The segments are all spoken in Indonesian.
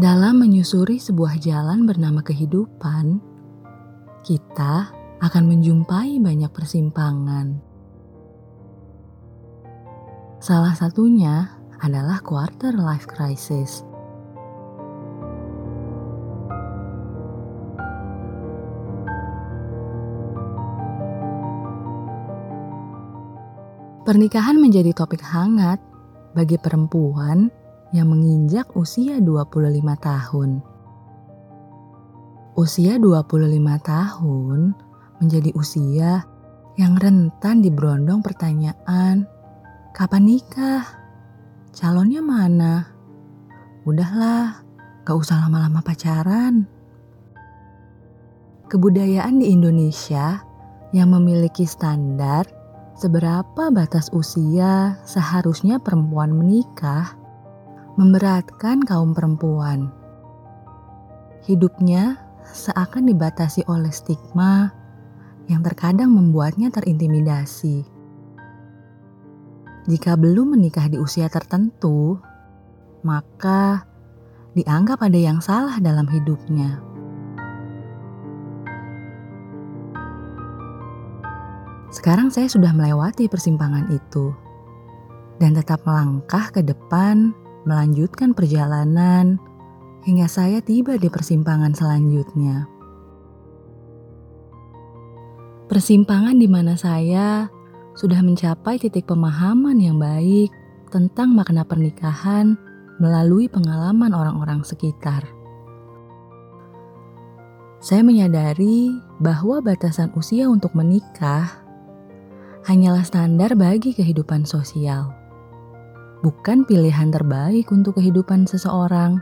Dalam menyusuri sebuah jalan bernama kehidupan, kita akan menjumpai banyak persimpangan. Salah satunya adalah quarter life crisis. Pernikahan menjadi topik hangat bagi perempuan yang menginjak usia 25 tahun. Usia 25 tahun menjadi usia yang rentan diberondong pertanyaan, kapan nikah? Calonnya mana? Udahlah, gak usah lama-lama pacaran. Kebudayaan di Indonesia yang memiliki standar seberapa batas usia seharusnya perempuan menikah memberatkan kaum perempuan. Hidupnya seakan dibatasi oleh stigma yang terkadang membuatnya terintimidasi. Jika belum menikah di usia tertentu, maka dianggap ada yang salah dalam hidupnya. Sekarang saya sudah melewati persimpangan itu dan tetap melangkah ke depan, melanjutkan perjalanan hingga saya tiba di persimpangan selanjutnya. Persimpangan di mana saya sudah mencapai titik pemahaman yang baik tentang makna pernikahan melalui pengalaman orang-orang sekitar. Saya menyadari bahwa batasan usia untuk menikah hanyalah standar bagi kehidupan sosial, bukan pilihan terbaik untuk kehidupan seseorang.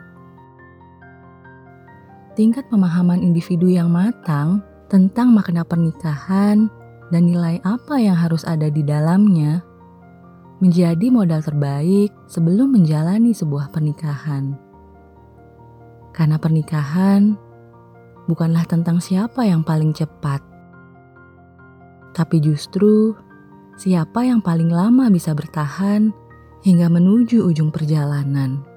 Tingkat pemahaman individu yang matang tentang makna pernikahan dan nilai apa yang harus ada di dalamnya menjadi modal terbaik sebelum menjalani sebuah pernikahan. Karena pernikahan bukanlah tentang siapa yang paling cepat, tapi justru siapa yang paling lama bisa bertahan hingga menuju ujung perjalanan.